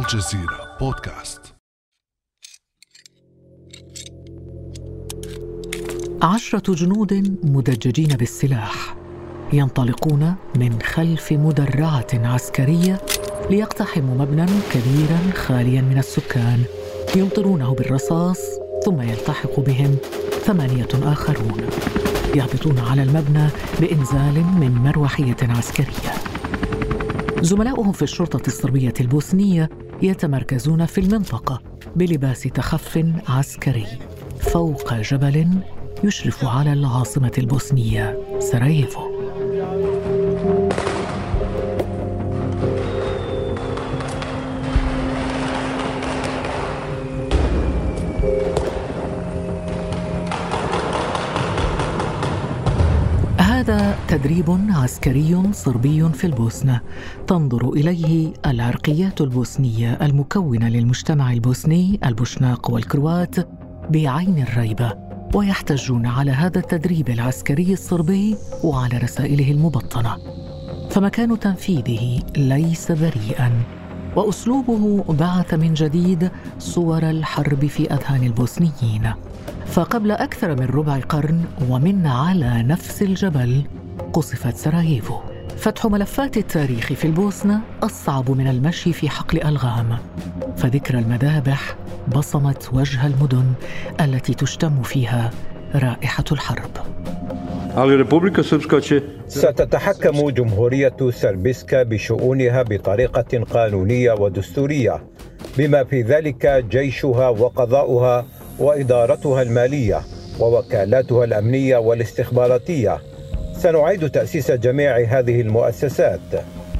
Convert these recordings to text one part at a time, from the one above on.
الجزيرة بودكاست. عشرة جنود مدججين بالسلاح ينطلقون من خلف مدرعة عسكرية ليقتحموا مبنى كبيرا خاليا من السكان. يمطرونه بالرصاص ثم يلتحق بهم ثمانية آخرون. يهبطون على المبنى بإنزال من مروحية عسكرية. زملاؤهم في الشرطة الصربية البوسنية يتمركزون في المنطقة بلباس تخف عسكري. فوق جبل يشرف على العاصمة البوسنية سراييفو تدريب عسكري صربي في البوسنه تنظر إليه العرقيات البوسنية المكونة للمجتمع البوسني البوشناق والكروات بعين الريبه ويحتجون على هذا التدريب العسكري الصربي وعلى رسائله المبطنة. فمكان تنفيذه ليس بريئا. وأسلوبه بعث من جديد صور الحرب في أذهان البوسنيين. فقبل أكثر من ربع قرن ومن على نفس الجبل قصفت سراييفو. فتح ملفات التاريخ في البوسنة أصعب من المشي في حقل ألغام. فذكرى المذابح بصمت وجه المدن التي تشتم فيها رائحة الحرب. ستتحكم جمهورية سربسكا بشؤونها بطريقة قانونية ودستورية بما في ذلك جيشها وقضاؤها وإدارتها المالية ووكالاتها الأمنية والاستخباراتية. سنعيد تأسيس جميع هذه المؤسسات.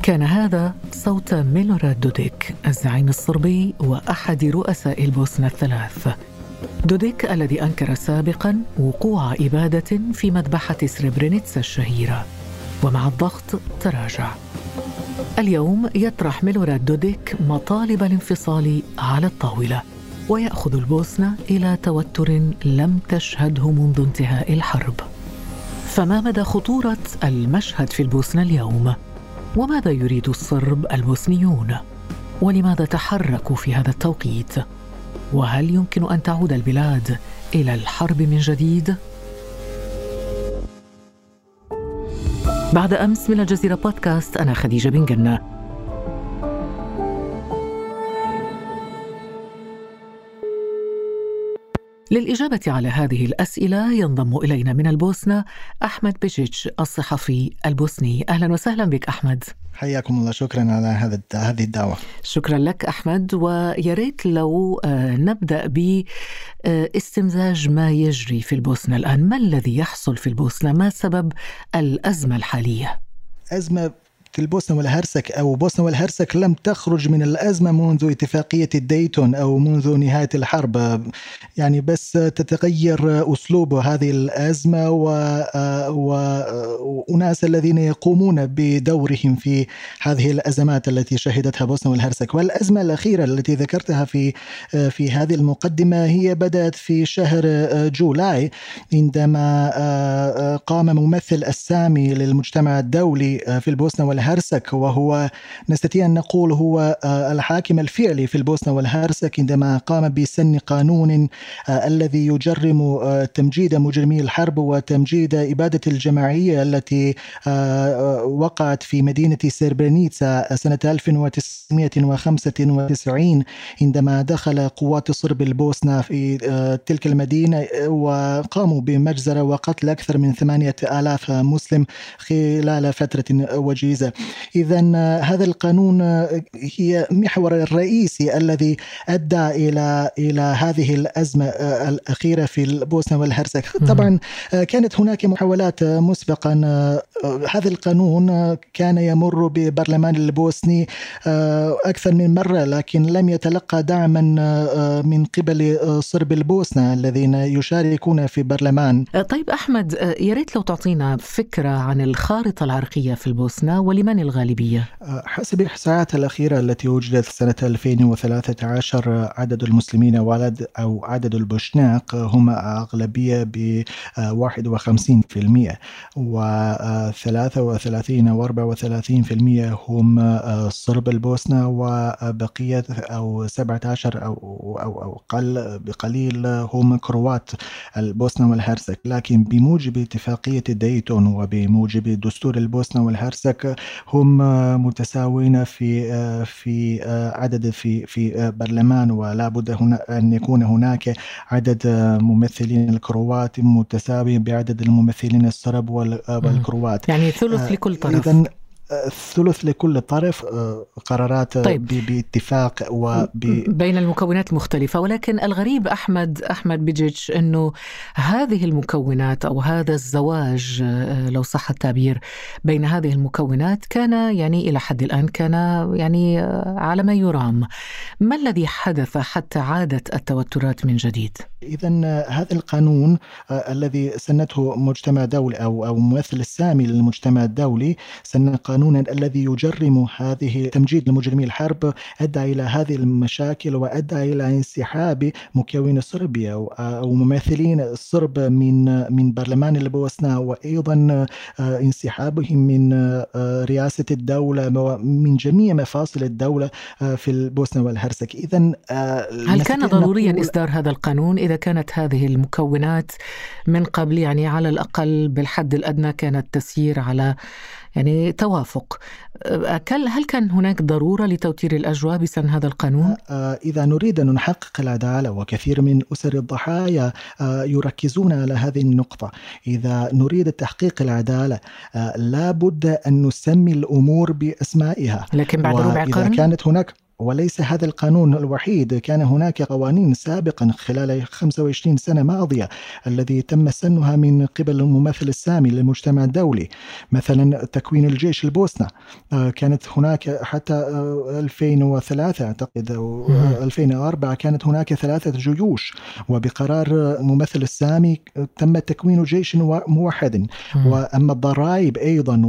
كان هذا صوت ميلوراد دوديك الزعيم الصربي وأحد رؤساء البوسنة الثلاث. دوديك الذي أنكر سابقا وقوع إبادة في مذبحة سريبرينيتسا الشهيرة ومع الضغط تراجع. اليوم يطرح ميلوراد دوديك مطالب الانفصال على الطاولة ويأخذ البوسنة إلى توتر لم تشهده منذ انتهاء الحرب. فما مدى خطورة المشهد في البوسنة اليوم؟ وماذا يريد الصرب البوسنيون؟ ولماذا تحركوا في هذا التوقيت؟ وهل يمكن أن تعود البلاد إلى الحرب من جديد؟ بعد أمس من الجزيرة بودكاست أنا خديجة بن جنة للإجابة على هذه الأسئلة ينضم إلينا من البوسنة أحمد بيجيتش الصحفي البوسني. أهلا وسهلا بك أحمد. حياكم الله. شكرا على هذا هذه الدعوة. شكرا لك أحمد. ويا ريت لو آه، نبدأ باستمزاج ما يجري في البوسنة الآن. ما الذي يحصل في البوسنة؟ ما سبب الأزمة الحالية؟ أزمة البوسنة والهرسك أو بوسنة والهرسك لم تخرج من الأزمة منذ اتفاقية الديتون أو منذ نهاية الحرب. يعني بس تتغير أسلوب هذه الأزمة وأناس الذين يقومون بدورهم في هذه الأزمات التي شهدتها بوسنة والهرسك. والأزمة الأخيرة التي ذكرتها في في هذه المقدمة هي بدأت في شهر جولاي عندما قام ممثل السامي للمجتمع الدولي في البوسنة والهرسك والهرسك وهو نستطيع أن نقول هو آه، الحاكم الفعلي في البوسنة والهرسك عندما قام بسن قانون آه، الذي يجرم آه، تمجيد مجرمي الحرب وتمجيد إبادة الجماعية التي وقعت في مدينة سيربرينيتسا سنة 1995 عندما دخل قوات صرب البوسنة في تلك المدينة وقاموا بمجزرة وقتل أكثر من ثمانية آلاف مسلم خلال فترة وجيزة. إذا آه، هذا القانون آه، هي محور الرئيسي الذي أدى إلى إلى هذه الأزمة آه، الأخيرة في البوسنة والهرسك. طبعا كانت هناك محاولات مسبقا هذا القانون كان يمر ببرلمان البوسني أكثر من مرة لكن لم يتلقى دعما من قبل صرب البوسنة الذين يشاركون في برلمان طيب أحمد يا ريت لو تعطينا فكرة عن الخارطة العرقية في البوسنة لمن الغالبية؟ حسب الإحصاءات الأخيرة التي وجدت سنة 2013 عدد المسلمين ولد أو عدد البوشناق هم أغلبية ب 51% و 33 و 34% هم صرب البوسنة وبقية أو 17 أو أو أو أقل بقليل هم كروات البوسنة والهرسك. لكن بموجب اتفاقية ديتون وبموجب دستور البوسنة والهرسك هم متساوين في في عدد في في برلمان. ولا بد هنا أن يكون هناك عدد ممثلين الكروات متساوي بعدد الممثلين الصرب والكروات. يعني ثلث لكل طرف. الثلث لكل طرف آه، قرارات طيب. باتفاق وب... بين المكونات المختلفة ولكن الغريب أحمد أحمد بيجيتش أنه هذه المكونات أو هذا الزواج آه، لو صح التعبير بين هذه المكونات كان يعني إلى حد الآن كان يعني آه، على ما يرام ما الذي حدث حتى عادت التوترات من جديد؟ إذا هذا القانون الذي سنته مجتمع دولي أو أو ممثل السامي للمجتمع الدولي سن قانون قانونا الذي يجرم هذه تمجيد لمجرمي الحرب أدى إلى هذه المشاكل وأدى إلى انسحاب مكون صربيا أو ممثلين الصرب من من برلمان البوسنه وأيضا آه، انسحابهم من آه، رئاسة الدولة ومن جميع مفاصل الدولة آه، في البوسنه والهرسك. اذا هل كان ضروريا إصدار هذا القانون؟ إذا كانت هذه المكونات من قبل يعني على الأقل بالحد الأدنى كانت تسير على يعني توافق هل كان هناك ضرورة لتوتير الأجواء بسن هذا القانون؟ إذا نريد أن نحقق العدالة وكثير من أسر الضحايا يركزون على هذه النقطة إذا نريد تحقيق العدالة لا بد أن نسمي الأمور بأسمائها لكن بعد ربع قرن؟ كانت هناك وليس هذا القانون الوحيد. كان هناك قوانين سابقا خلال 25 سنة ماضية الذي تم سنها من قبل الممثل السامي للمجتمع الدولي مثلا تكوين الجيش البوسنة. آه، كانت هناك حتى 2003 أعتقد أو 2004 كانت هناك ثلاثة جيوش. وبقرار ممثل السامي تم تكوين جيش موحد. وأما الضرائب أيضا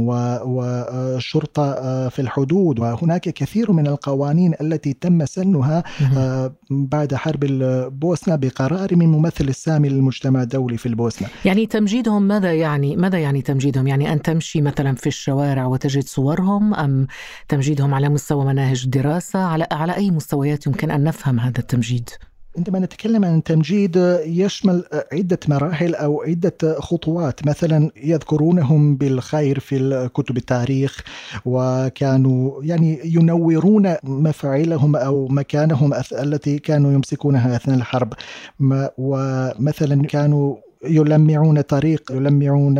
والشرطة آه، في الحدود. وهناك كثير من القوانين التي تم سنها آه، بعد حرب البوسنة بقرار من ممثل السامي للمجتمع الدولي في البوسنة. يعني تمجيدهم ماذا يعني ماذا يعني تمجيدهم؟ يعني أن تمشي مثلا في الشوارع وتجد صورهم أم تمجيدهم على مستوى مناهج الدراسة؟ على على أي مستويات يمكن أن نفهم هذا التمجيد؟ عندما نتكلم عن التمجيد يشمل عدة مراحل أو عدة خطوات. مثلا يذكرونهم بالخير في كتب التاريخ وكانوا يعني ينورون مفاعلهم أو مكانهم التي كانوا يمسكونها أثناء الحرب. ومثلا كانوا يلمعون طريق يلمعون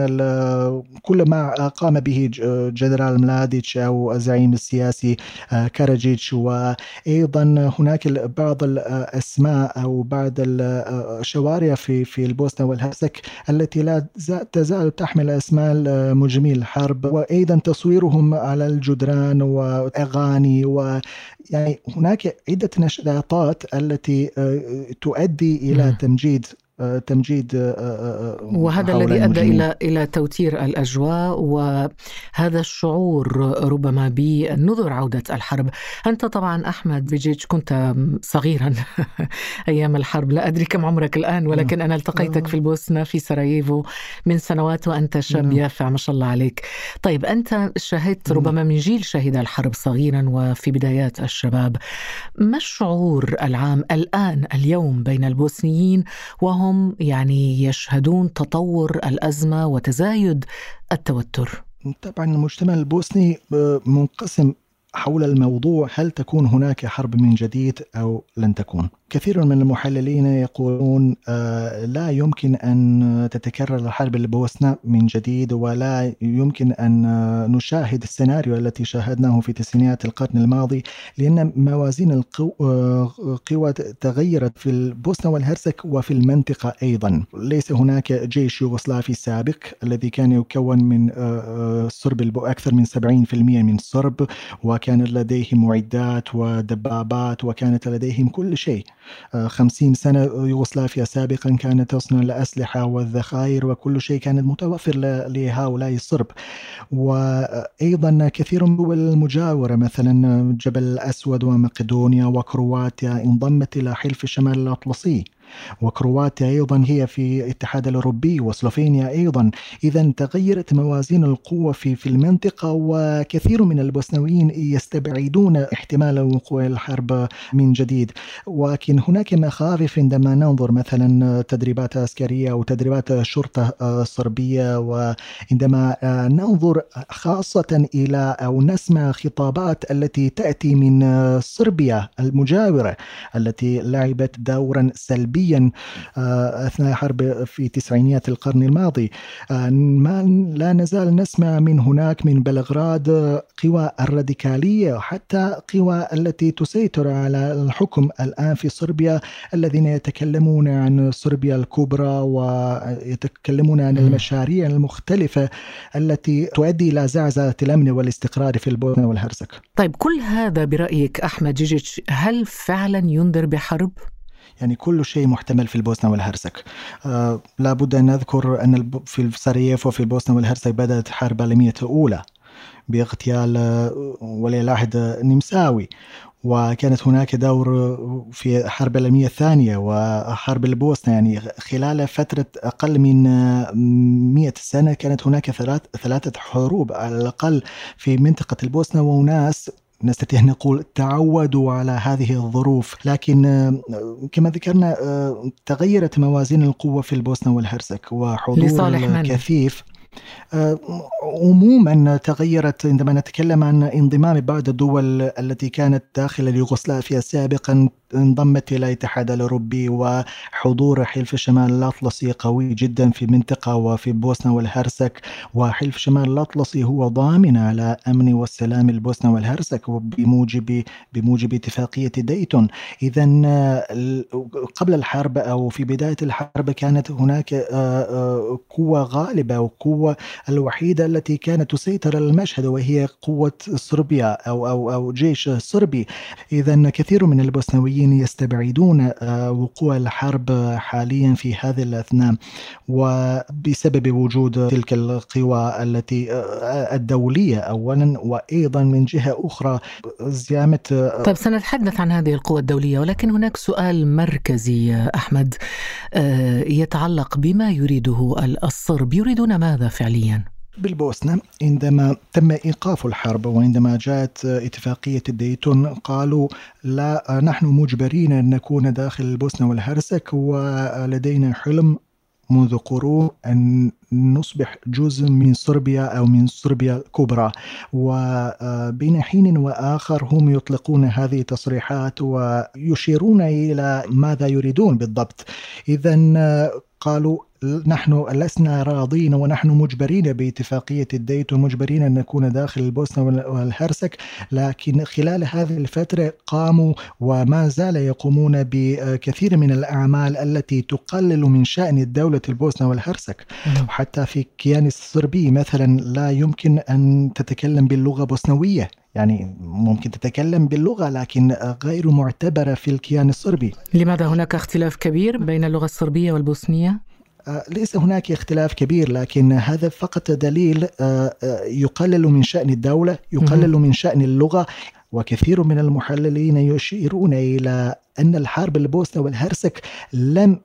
كل ما قام به جنرال ملاديتش أو الزعيم السياسي آه، كاراجيتش وأيضا هناك بعض الأسماء أو بعض الشوارع في في البوسنة والهرسك التي لا تزال تحمل أسماء مجرمي الحرب وأيضا تصويرهم على الجدران وأغاني و يعني هناك عدة نشاطات التي آه، تؤدي إلى تمجيد تمجيد آه، آه، آه، وهذا الذي أدى إلى إلى توتير الأجواء وهذا الشعور ربما بنذر عودة الحرب. أنت طبعا أحمد بيجيتش كنت صغيرا أيام الحرب. لا أدري كم عمرك الآن ولكن أنا التقيتك في البوسنة في سراييفو من سنوات وأنت شاب نعم. يافع ما شاء الله عليك. طيب أنت شهدت نعم. ربما من جيل شهد الحرب صغيرا وفي بدايات الشباب. ما الشعور العام الآن اليوم بين البوسنيين وهم هم يعني يشهدون تطور الأزمة وتزايد التوتر. طبعا المجتمع البوسني منقسم حول الموضوع هل تكون هناك حرب من جديد أو لن تكون. كثير من المحللين يقولون آه، لا يمكن أن تتكرر الحرب البوسنة من جديد ولا يمكن أن نشاهد السيناريو التي شاهدناه في تسعينيات القرن الماضي لأن موازين القوى آه، تغيرت في البوسنة والهرسك وفي المنطقة أيضا. ليس هناك جيش يوغوسلافي سابق الذي كان يكون من صرب آه، أكثر من 70% من الصرب وكان لديهم معدات ودبابات وكانت لديهم كل شيء. خمسين سنة يوغوسلافيا سابقا كانت تصنع الأسلحة والذخائر وكل شيء كان متوفر لهؤلاء الصرب. وأيضا كثير من الدول المجاورة مثلا جبل الأسود ومقدونيا وكرواتيا انضمت إلى حلف الشمال الأطلسي. وكرواتيا أيضا هي في الاتحاد الأوروبي وسلوفينيا أيضا. إذا تغيرت موازين القوة في, في المنطقة وكثير من البوسنويين يستبعدون احتمال وقوع الحرب من جديد. ولكن هناك مخاوف عندما ننظر مثلا تدريبات عسكرية أو تدريبات شرطة صربية وعندما ننظر خاصة إلى أو نسمع خطابات التي تأتي من صربيا المجاورة التي لعبت دورا سلبيا سلبيا آه، أثناء حرب في تسعينيات القرن الماضي آه، ما لا نزال نسمع من هناك من بلغراد قوى الراديكالية وحتى قوى التي تسيطر على الحكم الآن في صربيا الذين يتكلمون عن صربيا الكبرى ويتكلمون عن المشاريع المختلفة التي تؤدي إلى زعزعة الأمن والاستقرار في البوسنه والهرسك. طيب كل هذا برأيك أحمد جيجيتش هل فعلا ينذر بحرب؟ يعني كل شيء محتمل في البوسنة والهرسك. آه لابد أن نذكر أن في سراييفو في البوسنة والهرسك بدأت حرب العالمية الأولى باغتيال آه، ولي العهد نمساوي وكانت هناك دور في حرب العالمية الثانية وحرب البوسنة. يعني خلال فترة أقل من مئة سنة كانت هناك ثلاث ثلاثة حروب على الأقل في منطقة البوسنة. وناس نستطيع أن نقول تعودوا على هذه الظروف لكن آه، كما ذكرنا آه، تغيرت موازين القوة في البوسنة والهرسك وحضور الكثيف. آه، عموما تغيرت عندما نتكلم عن انضمام بعض الدول التي كانت داخل اليوغوسلافيا سابقا انضمت إلى الاتحاد الأوروبي وحضور حلف شمال الأطلسي قوي جدا في المنطقة وفي بوسنا والهرسك. وحلف شمال الأطلسي هو ضامن على أمن والسلام البوسنة والهرسك بموجب بموجب اتفاقية ديتون إذا قبل الحرب أو في بداية الحرب كانت هناك آه، آه، قوة غالبة وقوة الوحيدة التي كانت تسيطر المشهد وهي قوة صربيا أو أو أو جيش صربي. إذا كثير من البوسنويين يستبعدون آه، وقوع الحرب حاليا في هذه الأثناء وبسبب وجود تلك القوى التي آه، الدولية أولا وأيضا من جهة أخرى زيامة آه، طيب سنتحدث عن هذه القوى الدولية ولكن هناك سؤال مركزي أحمد يتعلق بما يريده الصرب. يريدون ماذا؟ فعليا؟ بالبوسنة عندما تم إيقاف الحرب وعندما جاءت اتفاقية ديتون قالوا لا نحن مجبرين أن نكون داخل البوسنة والهرسك ولدينا حلم منذ قرون أن نصبح جزء من صربيا أو من صربيا الكبرى وبين حين وآخر هم يطلقون هذه التصريحات ويشيرون إلى ماذا يريدون بالضبط إذا قالوا نحن لسنا راضين ونحن مجبرين باتفاقية الديت ومجبرين أن نكون داخل البوسنة والهرسك لكن خلال هذه الفترة قاموا وما زال يقومون بكثير من الأعمال التي تقلل من شأن الدولة البوسنة والهرسك. وحتى في الكيان الصربي مثلا لا يمكن أن تتكلم باللغة بوسنوية. يعني ممكن تتكلم باللغة لكن غير معتبرة في الكيان الصربي. لماذا هناك اختلاف كبير بين اللغة الصربية والبوسنية؟ آه، ليس هناك اختلاف كبير لكن هذا فقط دليل آه، آه، يقلل من شأن الدولة يقلل من شأن اللغة وكثير من المحللين يشيرون إلى أن الحرب البوسنة والهرسك لم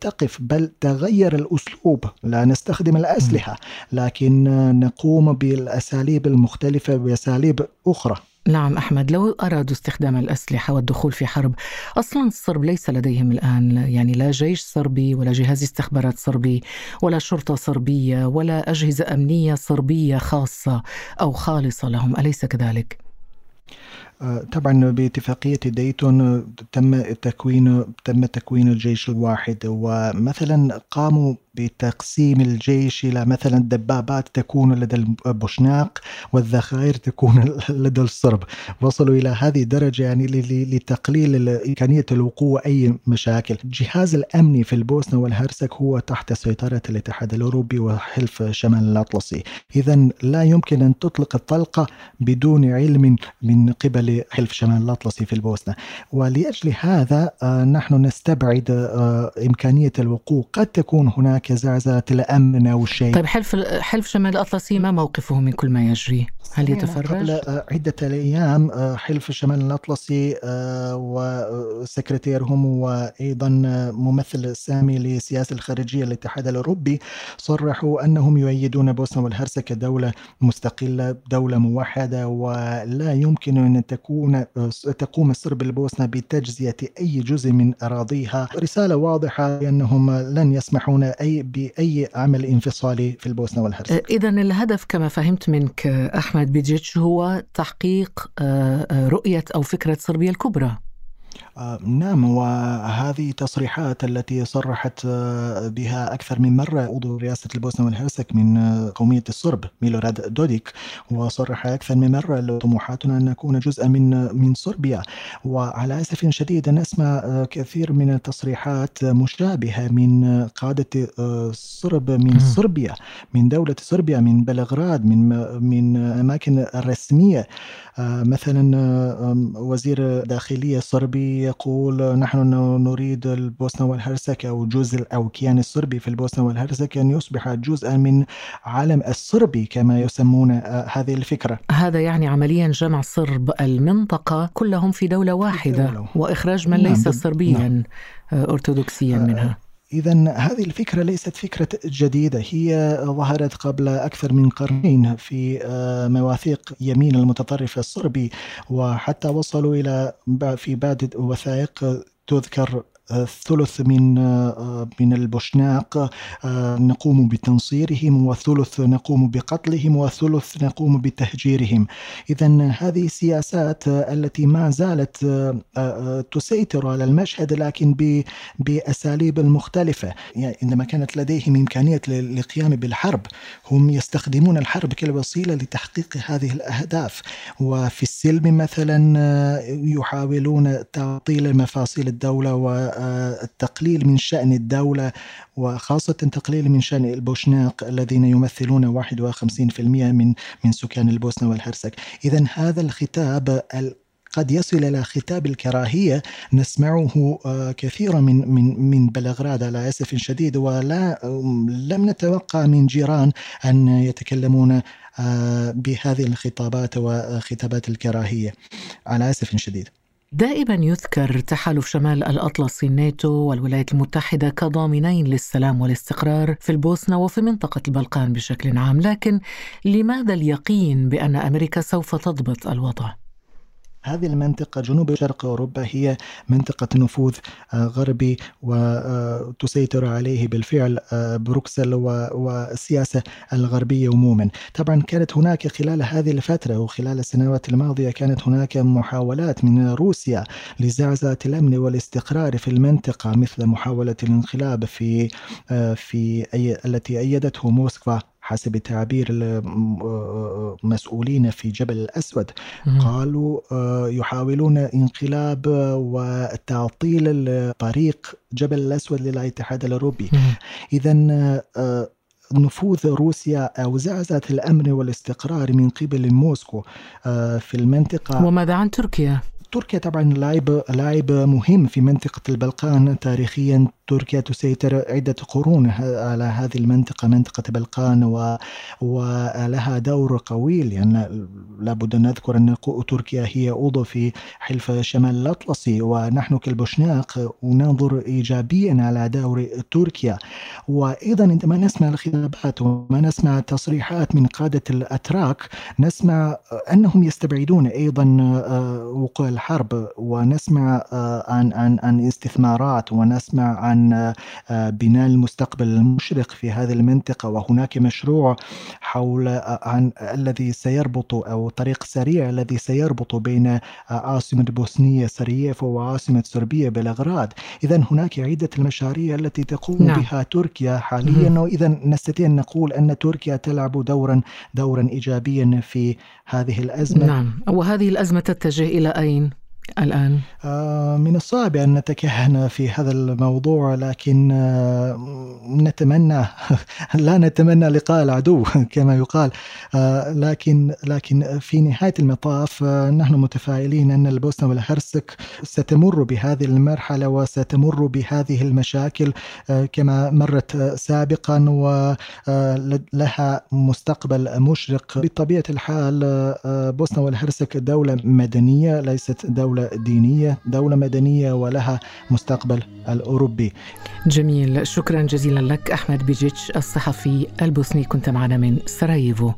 تقف بل تغير الأسلوب. لا نستخدم الأسلحة لكن نقوم بالأساليب المختلفة بأساليب أخرى. نعم أحمد لو أرادوا استخدام الأسلحة والدخول في حرب أصلا الصرب ليس لديهم الآن يعني لا جيش صربي ولا جهاز استخبارات صربي ولا شرطة صربية ولا أجهزة أمنية صربية خاصة أو خالصة لهم أليس كذلك؟ آه، طبعا باتفاقية ديتون تم تكوين تم تكوين الجيش الواحد ومثلا قاموا بتقسيم الجيش إلى مثلا دبابات تكون لدى البوشناق والذخائر تكون لدى الصرب. وصلوا إلى هذه الدرجة يعني لتقليل إمكانية الوقوع أي مشاكل. الجهاز الأمني في البوسنة والهرسك هو تحت سيطرة الاتحاد الأوروبي وحلف شمال الأطلسي. إذا لا يمكن أن تطلق الطلقة بدون علم من قبل لحلف شمال الأطلسي في البوسنة ولأجل هذا نحن نستبعد إمكانية الوقوع قد تكون هناك زعزعة الأمن أو شيء طيب حلف حلف شمال الأطلسي ما موقفه من كل ما يجري؟ هل يتفرج؟ قبل عدة أيام حلف شمال الأطلسي وسكرتيرهم وأيضا ممثل سامي لسياسة الخارجية الاتحاد الأوروبي صرحوا أنهم يؤيدون بوسنا والهرسك كدولة مستقلة دولة موحدة ولا يمكن أن تكون تقوم الصرب البوسنة بتجزية أي جزء من أراضيها. رسالة واضحة بأنهم لن يسمحون أي بأي عمل انفصالي في البوسنة والهرسك إذا الهدف كما فهمت منك أحمد بيجيتش هو تحقيق آه، آه، رؤية أو فكرة صربيا الكبرى. آه، نعم وهذه تصريحات التي صرحت آه، بها أكثر من مرة عضو رئاسة البوسنة والهرسك من آه، قومية الصرب ميلوراد دوديك وصرح أكثر من مرة طموحاتنا أن نكون جزءا من من صربيا. وعلى أسف شديد نسمع كثير من التصريحات مشابهة من قادة الصرب من صربيا من دولة صربيا من بلغراد من من أماكن الرسمية. مثلا وزير الداخلية الصربي يقول نحن نريد البوسنة والهرسك أو جزء أو كيان الصربي في البوسنة والهرسك أن يصبح جزءا من عالم الصربي كما يسمون هذه الفكرة هذا يعني عمليا جمع صرب المنطقة كلهم في دولة واحدة في دولة. وإخراج من نعم ليس صربيا نعم. أرثوذكسيا منها إذا هذه الفكرة ليست فكرة جديدة هي ظهرت قبل أكثر من قرنين في آه، مواثيق يمين المتطرف الصربي وحتى وصلوا إلى في بعض الوثائق تذكر الثلث من من البوشناق نقوم بتنصيرهم والثلث نقوم بقتلهم والثلث نقوم بتهجيرهم. إذا هذه السياسات التي ما زالت تسيطر على المشهد لكن بأساليب مختلفة. يعني عندما كانت لديهم إمكانية للقيام بالحرب هم يستخدمون الحرب كالوسيلة لتحقيق هذه الأهداف. وفي السلم مثلا يحاولون تعطيل مفاصل الدولة و التقليل من شأن الدولة وخاصة تقليل من شأن البوشناق الذين يمثلون 51% من من سكان البوسنة والهرسك. إذا هذا الخطاب قد يصل إلى خطاب الكراهية نسمعه آه، كثيرا من من من بلغراد. على آسف شديد ولا لم نتوقع من جيران أن يتكلمون آه، بهذه الخطابات وخطابات الكراهية. على آسف شديد. دائما يذكر تحالف شمال الأطلسي الناتو والولايات المتحدة كضامنين للسلام والاستقرار في البوسنة وفي منطقة البلقان بشكل عام لكن لماذا اليقين بأن أمريكا سوف تضبط الوضع؟ هذه المنطقة جنوب شرق أوروبا هي منطقة نفوذ آه، غربي وتسيطر عليه بالفعل آه، بروكسل والسياسة الغربية عموما. طبعا كانت هناك خلال هذه الفترة وخلال السنوات الماضية كانت هناك محاولات من روسيا لزعزعة الأمن والاستقرار في المنطقة مثل محاولة الانقلاب في آه، في أي التي أيدته موسكفا حسب تعبير المسؤولين في جبل الأسود. قالوا آه، يحاولون انقلاب وتعطيل طريق جبل الأسود للاتحاد الأوروبي. إذا آه، نفوذ روسيا أو زعزعة الأمن والاستقرار من قبل موسكو آه، في المنطقة. وماذا عن تركيا؟ تركيا طبعا لاعب لاعب مهم في منطقة البلقان تاريخيا تركيا تسيطر عدة قرون. على هذه المنطقة منطقة بلقان و... ولها دور قوي لأن لابد أن نذكر أن تركيا هي عضو في حلف شمال الأطلسي ونحن كالبوشناق ننظر إيجابيا على دور تركيا. وأيضا عندما نسمع الخطابات وما نسمع تصريحات من قادة الأتراك نسمع أنهم يستبعدون أيضا آه، وقوع الحرب. ونسمع آه، عن عن عن استثمارات. ونسمع عن عن آه، بناء المستقبل المشرق في هذه المنطقة وهناك مشروع حول آه، عن الذي سيربط أو طريق سريع الذي سيربط بين آه، عاصمة بوسنية سراييفو وعاصمة صربيا بلغراد. إذا هناك عدة المشاريع التي تقوم نعم. بها تركيا حاليا. وإذا نستطيع أن نقول أن تركيا تلعب دورا دورا إيجابيا في هذه الأزمة. نعم. وهذه الأزمة تتجه إلى أين؟ الآن؟ آه، من الصعب أن نتكهن في هذا الموضوع لكن آه، نتمنى لا نتمنى لقاء العدو كما يقال. آه، لكن لكن في نهاية المطاف نحن متفائلين أن البوسنة والهرسك ستمر بهذه المرحلة وستمر بهذه المشاكل كما مرت سابقا ولها مستقبل مشرق. بطبيعة الحال بوسنة والهرسك دولة مدنية ليست دولة دينية دولة مدنية ولها مستقبل الأوروبي. جميل شكرا جزيلا لك أحمد بيجيتش الصحفي البوسني كنت معنا من سراييفو.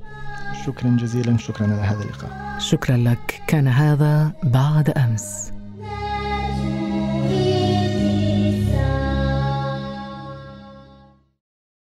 شكرا جزيلا شكرا على هذا اللقاء. شكرا لك كان هذا بعد أمس.